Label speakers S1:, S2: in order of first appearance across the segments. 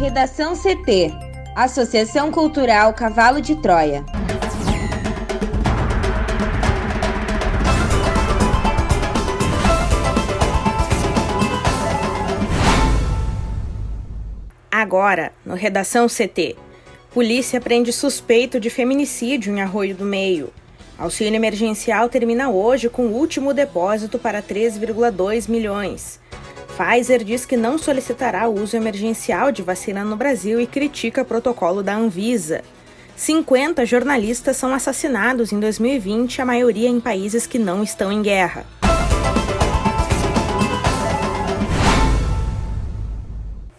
S1: Redação CT Associação Cultural Cavalo de Troia.
S2: Agora, no Redação CT. Polícia prende suspeito de feminicídio em Arroio do Meio. Auxílio emergencial termina hoje com o último depósito para 3,2 milhões. Pfizer diz que não solicitará o uso emergencial de vacina no Brasil e critica protocolo da Anvisa. 50 jornalistas são assassinados em 2020, a maioria em países que não estão em guerra.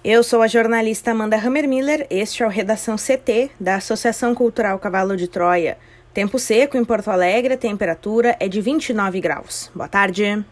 S2: Eu sou a jornalista Amanda Hammermiller, este é o Redação CT da Associação Cultural Cavalo de Troia. Tempo seco em Porto Alegre, a temperatura é de 29 graus. Boa tarde.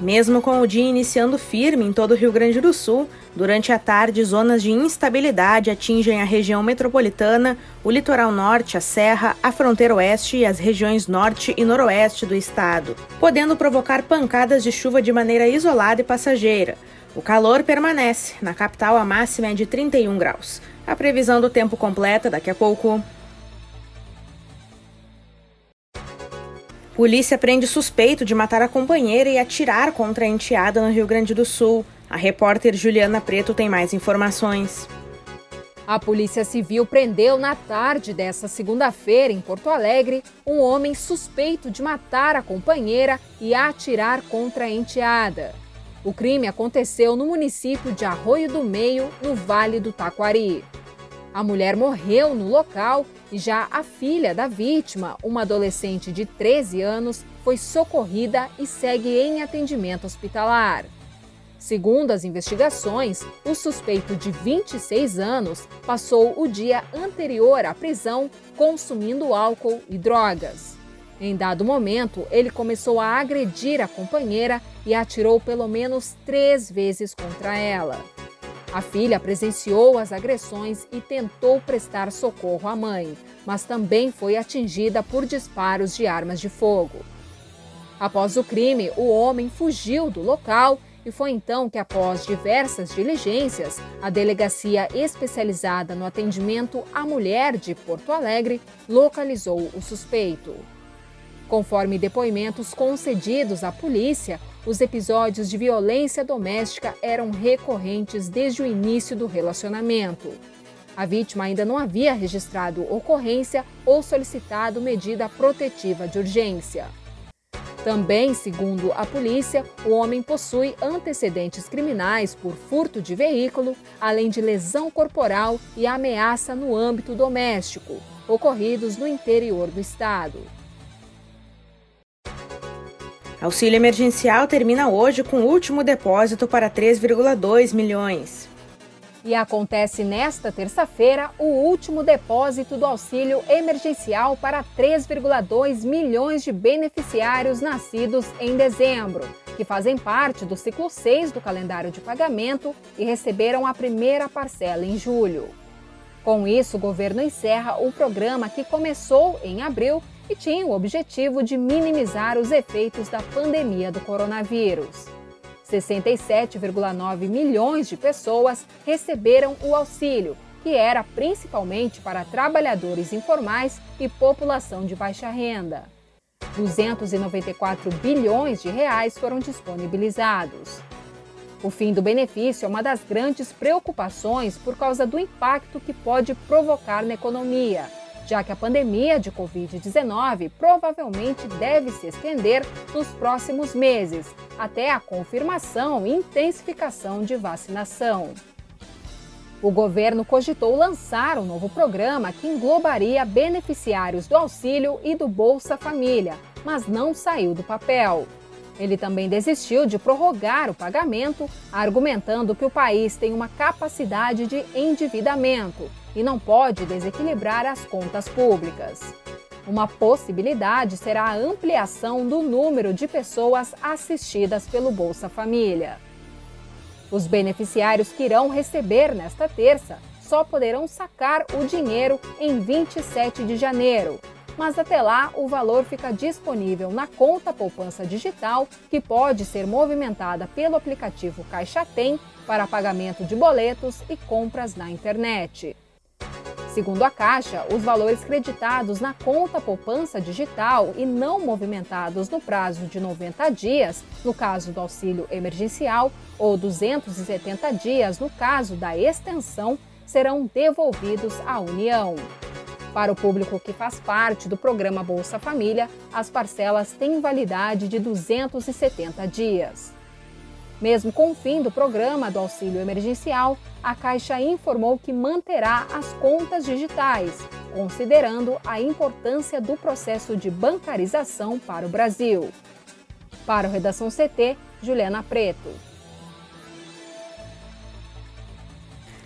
S2: Mesmo com o dia iniciando firme em todo o Rio Grande do Sul, durante a tarde zonas de instabilidade atingem a região metropolitana, o litoral norte, a serra, a fronteira oeste e as regiões norte e noroeste do estado, podendo provocar pancadas de chuva de maneira isolada e passageira. O calor permanece, na capital a máxima é de 31 graus. A previsão do tempo completa daqui a pouco. Polícia prende suspeito de matar a companheira e atirar contra a enteada no Rio Grande do Sul. A repórter Juliana Preto tem mais informações.
S3: A Polícia Civil prendeu na tarde desta segunda-feira, em Porto Alegre, um homem suspeito de matar a companheira e atirar contra a enteada. O crime aconteceu no município de Arroio do Meio, no Vale do Taquari. A mulher morreu no local e já a filha da vítima, uma adolescente de 13 anos, foi socorrida e segue em atendimento hospitalar. Segundo as investigações, o suspeito de 26 anos passou o dia anterior à prisão consumindo álcool e drogas. Em dado momento, ele começou a agredir a companheira e atirou pelo menos três vezes contra ela. A filha presenciou as agressões e tentou prestar socorro à mãe, mas também foi atingida por disparos de armas de fogo. Após o crime, o homem fugiu do local e foi então que, após diversas diligências, a delegacia especializada no atendimento à mulher de Porto Alegre localizou o suspeito. Conforme depoimentos concedidos à polícia, os episódios de violência doméstica eram recorrentes desde o início do relacionamento. A vítima ainda não havia registrado ocorrência ou solicitado medida protetiva de urgência. Também, segundo a polícia, o homem possui antecedentes criminais por furto de veículo, além de lesão corporal e ameaça no âmbito doméstico, ocorridos no interior do estado.
S2: Auxílio emergencial termina hoje com o último depósito para 3,2 milhões.
S3: E acontece nesta terça-feira o último depósito do auxílio emergencial para 3,2 milhões de beneficiários nascidos em dezembro, que fazem parte do ciclo 6 do calendário de pagamento e receberam a primeira parcela em julho. Com isso, o governo encerra o programa que começou em abril e tinha o objetivo de minimizar os efeitos da pandemia do coronavírus. 67,9 milhões de pessoas receberam o auxílio, que era principalmente para trabalhadores informais e população de baixa renda. 294 bilhões de reais foram disponibilizados. O fim do benefício é uma das grandes preocupações por causa do impacto que pode provocar na economia já que a pandemia de Covid-19 provavelmente deve se estender nos próximos meses, até a confirmação e intensificação de vacinação. O governo cogitou lançar um novo programa que englobaria beneficiários do auxílio e do Bolsa Família, mas não saiu do papel. Ele também desistiu de prorrogar o pagamento, argumentando que o país tem uma capacidade de endividamento e não pode desequilibrar as contas públicas. Uma possibilidade será a ampliação do número de pessoas assistidas pelo Bolsa Família. Os beneficiários que irão receber nesta terça só poderão sacar o dinheiro em 27 de janeiro. mas até lá o valor fica disponível na conta poupança digital, que pode ser movimentada pelo aplicativo Caixa Tem para pagamento de boletos e compras na internet. Segundo a Caixa, os valores creditados na conta poupança digital e não movimentados no prazo de 90 dias, no caso do auxílio emergencial, ou 270 dias, no caso da extensão, serão devolvidos à União. Para o público que faz parte do programa Bolsa Família, as parcelas têm validade de 270 dias. Mesmo com o fim do programa do auxílio emergencial, a Caixa informou que manterá as contas digitais, considerando a importância do processo de bancarização para o Brasil. Para o Redação CT, Juliana Preto.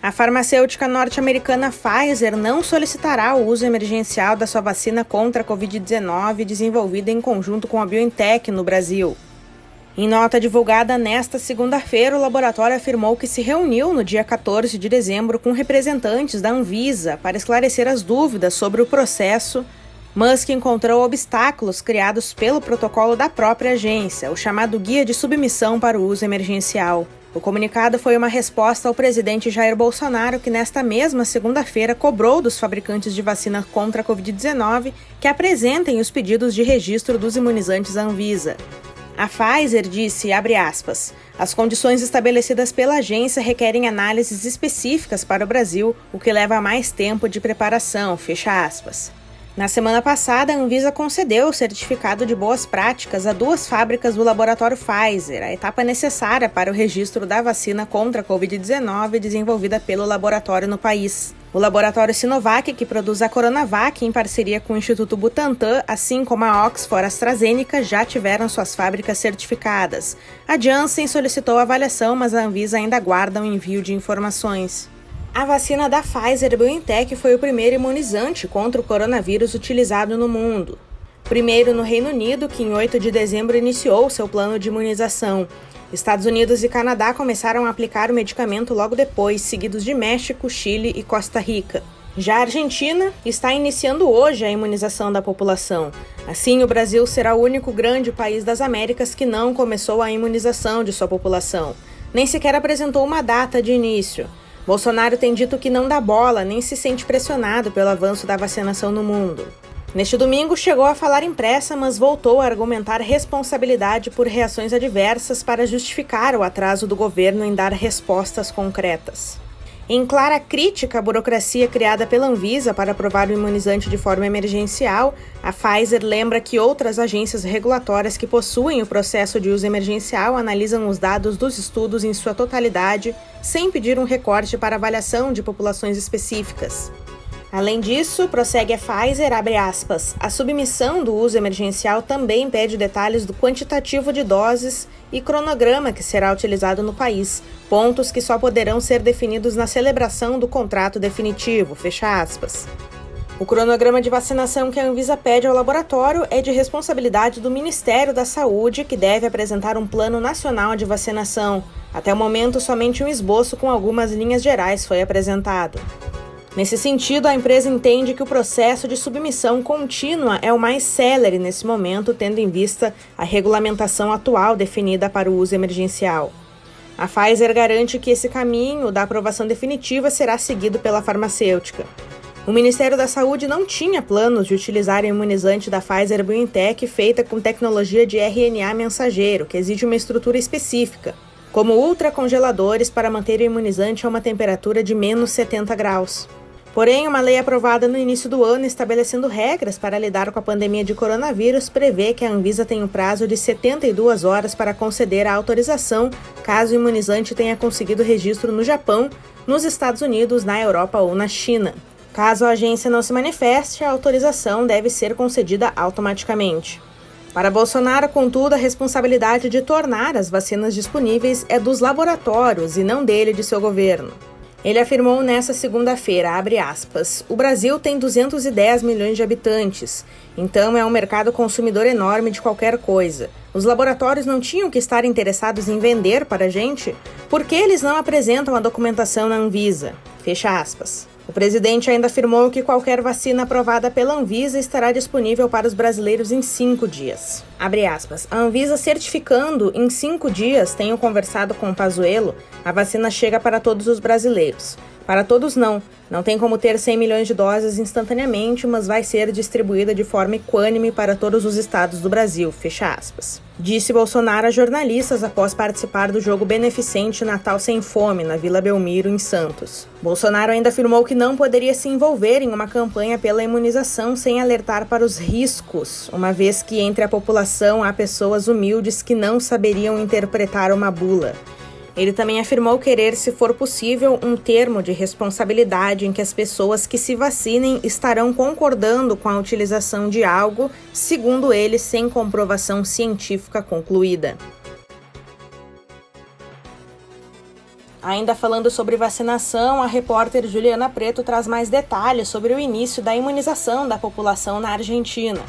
S2: A farmacêutica norte-americana Pfizer não solicitará o uso emergencial da sua vacina contra a Covid-19 desenvolvida em conjunto com a BioNTech no Brasil. Em nota divulgada nesta segunda-feira, o laboratório afirmou que se reuniu no dia 14 de dezembro com representantes da Anvisa para esclarecer as dúvidas sobre o processo. Musk encontrou obstáculos criados pelo protocolo da própria agência, o chamado Guia de Submissão para o Uso Emergencial. O comunicado foi uma resposta ao presidente Jair Bolsonaro, que nesta mesma segunda-feira cobrou dos fabricantes de vacina contra a Covid-19 que apresentem os pedidos de registro dos imunizantes à Anvisa. A Pfizer disse, aspas, as condições estabelecidas pela agência requerem análises específicas para o Brasil, o que leva a mais tempo de preparação. Na semana passada, a Anvisa concedeu o certificado de boas práticas a duas fábricas do laboratório Pfizer, a etapa necessária para o registro da vacina contra a Covid-19 desenvolvida pelo laboratório no país. O laboratório Sinovac, que produz a Coronavac em parceria com o Instituto Butantan, assim como a Oxford AstraZeneca, já tiveram suas fábricas certificadas. A Janssen solicitou avaliação, mas a Anvisa ainda aguarda o um envio de informações. A vacina da Pfizer BioNTech foi o primeiro imunizante contra o coronavírus utilizado no mundo. Primeiro no Reino Unido, que em 8 de dezembro iniciou seu plano de imunização. Estados Unidos e Canadá começaram a aplicar o medicamento logo depois, seguidos de México, Chile e Costa Rica. Já a Argentina está iniciando hoje a imunização da população. Assim, o Brasil será o único grande país das Américas que não começou a imunização de sua população. Nem sequer apresentou uma data de início. Bolsonaro tem dito que não dá bola nem se sente pressionado pelo avanço da vacinação no mundo. Neste domingo, chegou a falar impressa, mas voltou a argumentar responsabilidade por reações adversas para justificar o atraso do governo em dar respostas concretas. Em clara crítica à burocracia criada pela Anvisa para aprovar o imunizante de forma emergencial, a Pfizer lembra que outras agências regulatórias que possuem o processo de uso emergencial analisam os dados dos estudos em sua totalidade, sem pedir um recorte para avaliação de populações específicas. Além disso, prossegue a Pfizer, abre aspas, a submissão do uso emergencial também pede detalhes do quantitativo de doses e cronograma que será utilizado no país, pontos que só poderão ser definidos na celebração do contrato definitivo, fecha aspas. O cronograma de vacinação que a Anvisa pede ao laboratório é de responsabilidade do Ministério da Saúde, que deve apresentar um plano nacional de vacinação. Até o momento, somente um esboço com algumas linhas gerais foi apresentado. Nesse sentido, a empresa entende que o processo de submissão contínua é o mais célere nesse momento, tendo em vista a regulamentação atual definida para o uso emergencial. A Pfizer garante que esse caminho da aprovação definitiva será seguido pela farmacêutica. O Ministério da Saúde não tinha planos de utilizar a imunizante da Pfizer BioNTech feita com tecnologia de RNA mensageiro, que exige uma estrutura específica, como ultracongeladores para manter o imunizante a uma temperatura de menos 70 graus. Porém, uma lei aprovada no início do ano estabelecendo regras para lidar com a pandemia de coronavírus prevê que a Anvisa tem um prazo de 72 horas para conceder a autorização caso o imunizante tenha conseguido registro no Japão, nos Estados Unidos, na Europa ou na China. Caso a agência não se manifeste, a autorização deve ser concedida automaticamente. Para Bolsonaro, contudo, a responsabilidade de tornar as vacinas disponíveis é dos laboratórios e não dele de seu governo. Ele afirmou nesta segunda-feira, aspas, o Brasil tem 210 milhões de habitantes, então é um mercado consumidor enorme de qualquer coisa. Os laboratórios não tinham que estar interessados em vender para a gente? Por que eles não apresentam a documentação na Anvisa? Fecha aspas. O presidente ainda afirmou que qualquer vacina aprovada pela Anvisa estará disponível para os brasileiros em cinco dias. Aspas. A Anvisa certificando em cinco dias, tenho conversado com o Pazuello, a vacina chega para todos os brasileiros. Para todos, não. Não tem como ter 100 milhões de doses instantaneamente, mas vai ser distribuída de forma equânime para todos os estados do Brasil. Fecha aspas. Disse Bolsonaro a jornalistas após participar do jogo beneficente Natal Sem Fome, na Vila Belmiro, em Santos. Bolsonaro ainda afirmou que não poderia se envolver em uma campanha pela imunização sem alertar para os riscos, uma vez que entre a população há pessoas humildes que não saberiam interpretar uma bula. Ele também afirmou querer, se for possível, um termo de responsabilidade em que as pessoas que se vacinem estarão concordando com a utilização de algo, segundo ele, sem comprovação científica concluída. Ainda falando sobre vacinação, a repórter Juliana Preto traz mais detalhes sobre o início da imunização da população na Argentina.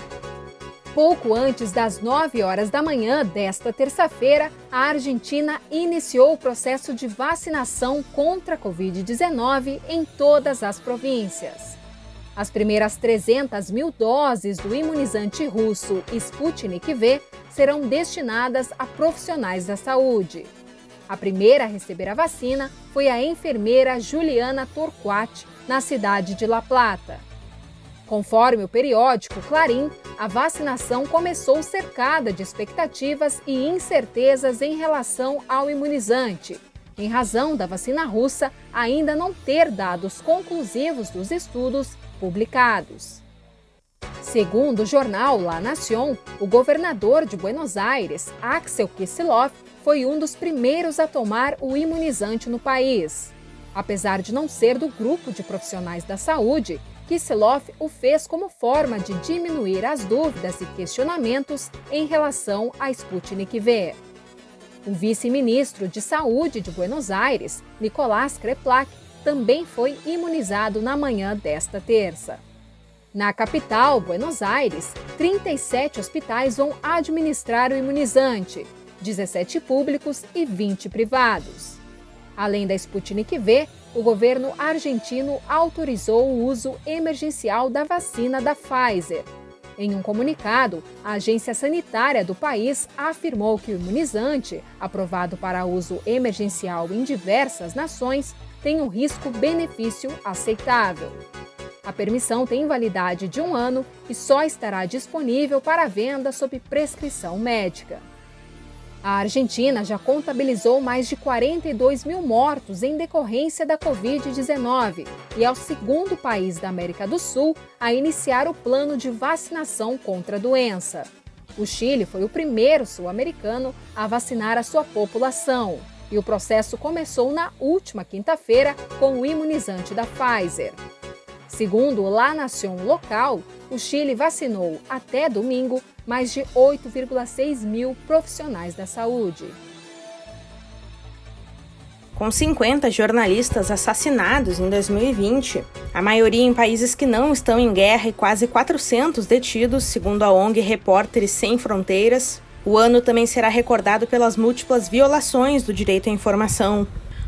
S3: Pouco antes das 9 horas da manhã desta terça-feira, a Argentina iniciou o processo de vacinação contra a Covid-19 em todas as províncias. As primeiras 300 mil doses do imunizante russo Sputnik V serão destinadas a profissionais da saúde. A primeira a receber a vacina foi a enfermeira Juliana Torquati, na cidade de La Plata. Conforme o periódico Clarim, a vacinação começou cercada de expectativas e incertezas em relação ao imunizante, em razão da vacina russa ainda não ter dados conclusivos dos estudos publicados. Segundo o jornal La Nación, o governador de Buenos Aires, Axel Kicillof, foi um dos primeiros a tomar o imunizante no país. Apesar de não ser do grupo de profissionais da saúde, Kisselov o fez como forma de diminuir as dúvidas e questionamentos em relação a Sputnik V. O vice-ministro de Saúde de Buenos Aires, Nicolás Kreplak, também foi imunizado na manhã desta terça. Na capital, Buenos Aires, 37 hospitais vão administrar o imunizante, 17 públicos e 20 privados. Além da Sputnik V, o governo argentino autorizou o uso emergencial da vacina da Pfizer. Em um comunicado, a agência sanitária do país afirmou que o imunizante, aprovado para uso emergencial em diversas nações, tem um risco-benefício aceitável. A permissão tem validade de um ano e só estará disponível para venda sob prescrição médica. A Argentina já contabilizou mais de 42 mil mortos em decorrência da Covid-19 e é o segundo país da América do Sul a iniciar o plano de vacinação contra a doença. O Chile foi o primeiro sul-americano a vacinar a sua população e o processo começou na última quinta-feira com o imunizante da Pfizer. Segundo La Nación local, o Chile vacinou até domingo mais de 8,6 mil profissionais da saúde.
S2: Com 50 jornalistas assassinados em 2020, a maioria em países que não estão em guerra e quase 400 detidos, segundo a ONG Repórteres Sem Fronteiras, o ano também será recordado pelas múltiplas violações do direito à informação.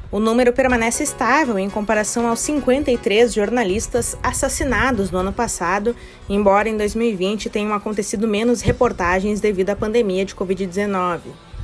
S2: O número permanece estável em comparação aos 53 jornalistas assassinados no ano passado, embora em 2020 tenham acontecido menos reportagens devido à pandemia de Covid-19.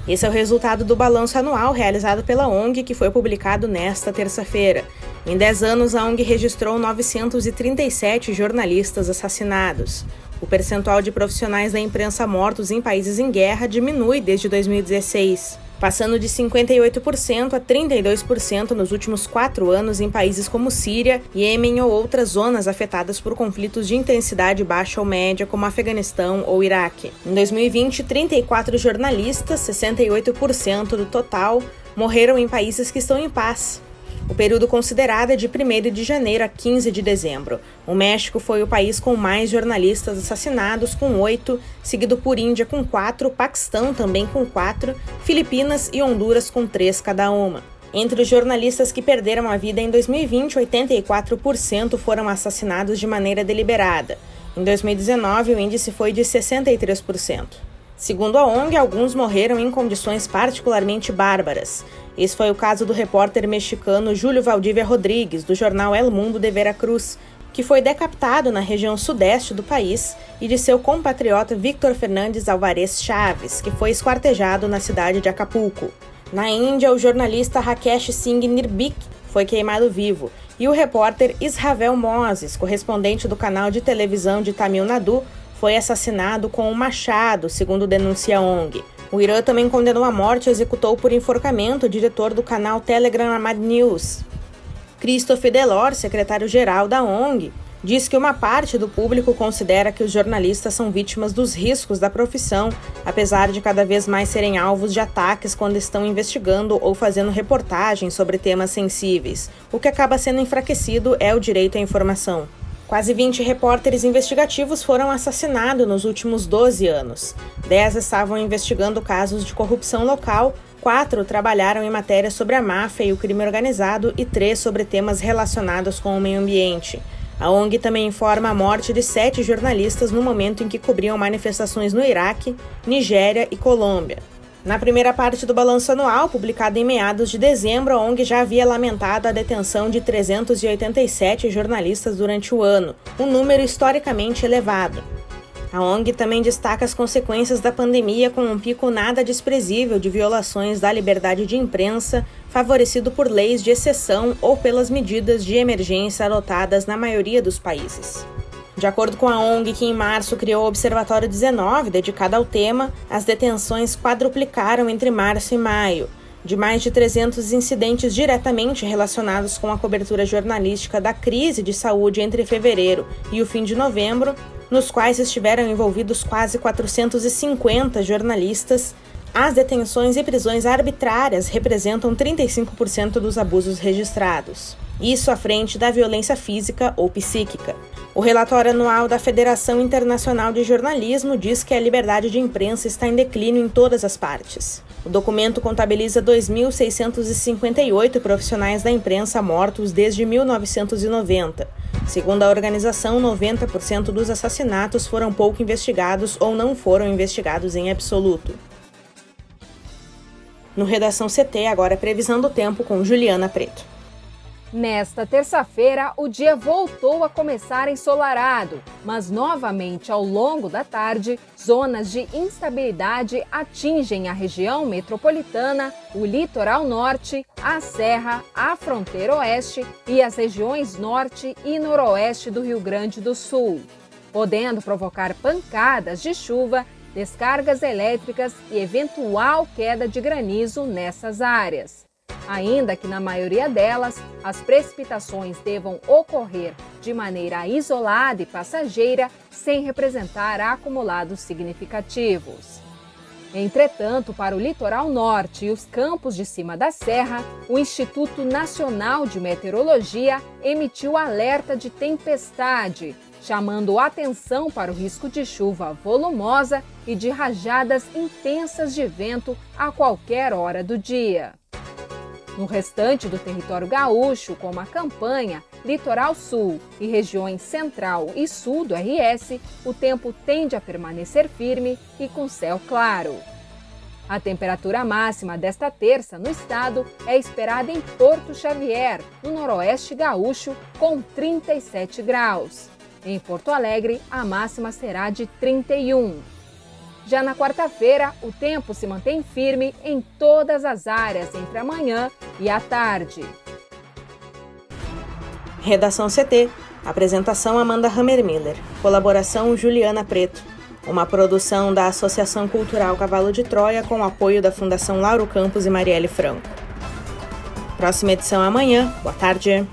S2: Esse é o resultado do balanço anual realizado pela ONG, que foi publicado nesta terça-feira. Em 10 anos, a ONG registrou 937 jornalistas assassinados. O percentual de profissionais da imprensa mortos em países em guerra diminui desde 2016 passando de 58% a 32% nos últimos quatro anos em países como Síria, Iêmen ou outras zonas afetadas por conflitos de intensidade baixa ou média, como Afeganistão ou Iraque. Em 2020, 34 jornalistas, 68% do total, morreram em países que estão em paz, o período considerado é de 1 de janeiro a 15 de dezembro. O México foi o país com mais jornalistas assassinados, com oito, seguido por Índia com quatro, Paquistão também com quatro, Filipinas e Honduras com três cada uma. Entre os jornalistas que perderam a vida em 2020, 84% foram assassinados de maneira deliberada. Em 2019, o índice foi de 63%. Segundo a ONG, alguns morreram em condições particularmente bárbaras. Esse foi o caso do repórter mexicano Júlio Valdívia Rodrigues, do jornal El Mundo de Veracruz, que foi decapitado na região sudeste do país, e de seu compatriota Victor Fernandes Alvarez Chaves, que foi esquartejado na cidade de Acapulco. Na Índia, o jornalista Rakesh Singh Nirbik foi queimado vivo, e o repórter Israel Moses, correspondente do canal de televisão de Tamil Nadu, foi assassinado com um machado, segundo denuncia a ONG. O Irã também condenou à morte e executou por enforcamento o diretor do canal Telegram Ahmad News. Christophe Delors, secretário-geral da ONG, diz que uma parte do público considera que os jornalistas são vítimas dos riscos da profissão, apesar de cada vez mais serem alvos de ataques quando estão investigando ou fazendo reportagens sobre temas sensíveis. O que acaba sendo enfraquecido é o direito à informação. Quase 20 repórteres investigativos foram assassinados nos últimos 12 anos. Dez estavam investigando casos de corrupção local, quatro trabalharam em matérias sobre a máfia e o crime organizado e três sobre temas relacionados com o meio ambiente. A ONG também informa a morte de sete jornalistas no momento em que cobriam manifestações no Iraque, Nigéria e Colômbia. Na primeira parte do balanço anual, publicado em meados de dezembro, a ONG já havia lamentado a detenção de 387 jornalistas durante o ano, um número historicamente elevado. A ONG também destaca as consequências da pandemia com um pico nada desprezível de violações da liberdade de imprensa, favorecido por leis de exceção ou pelas medidas de emergência adotadas na maioria dos países. De acordo com a ONG, que em março criou o Observatório 19, dedicado ao tema, as detenções quadruplicaram entre março e maio. De mais de 300 incidentes diretamente relacionados com a cobertura jornalística da crise de saúde entre fevereiro e o fim de novembro, nos quais estiveram envolvidos quase 450 jornalistas, as detenções e prisões arbitrárias representam 35% dos abusos registrados. Isso à frente da violência física ou psíquica. O relatório anual da Federação Internacional de Jornalismo diz que a liberdade de imprensa está em declínio em todas as partes. O documento contabiliza 2.658 profissionais da imprensa mortos desde 1990. Segundo a organização, 90% dos assassinatos foram pouco investigados ou não foram investigados em absoluto. No Redação CT, agora previsão do tempo com Juliana Preto.
S3: Nesta terça-feira, o dia voltou a começar ensolarado, mas novamente ao longo da tarde, zonas de instabilidade atingem a região metropolitana, o litoral norte, a serra, a fronteira oeste e as regiões norte e noroeste do Rio Grande do Sul, podendo provocar pancadas de chuva, descargas elétricas e eventual queda de granizo nessas áreas ainda que na maioria delas as precipitações devam ocorrer de maneira isolada e passageira, sem representar acumulados significativos. Entretanto, para o litoral norte e os campos de cima da serra, o Instituto Nacional de Meteorologia emitiu alerta de tempestade, chamando atenção para o risco de chuva volumosa e de rajadas intensas de vento a qualquer hora do dia. No restante do território gaúcho, como a campanha, litoral sul e regiões central e sul do RS, o tempo tende a permanecer firme e com céu claro. A temperatura máxima desta terça no estado é esperada em Porto Xavier, no noroeste gaúcho, com 37 graus. Em Porto Alegre, a máxima será de 31. Já na quarta-feira, o tempo se mantém firme em todas as áreas entre a manhã e a tarde.
S2: Redação CT. Apresentação Amanda Hammermiller. Colaboração Juliana Preto. Uma produção da Associação Cultural Cavalo de Troia com apoio da Fundação Lauro Campos e Marielle Franco. Próxima edição amanhã. Boa tarde.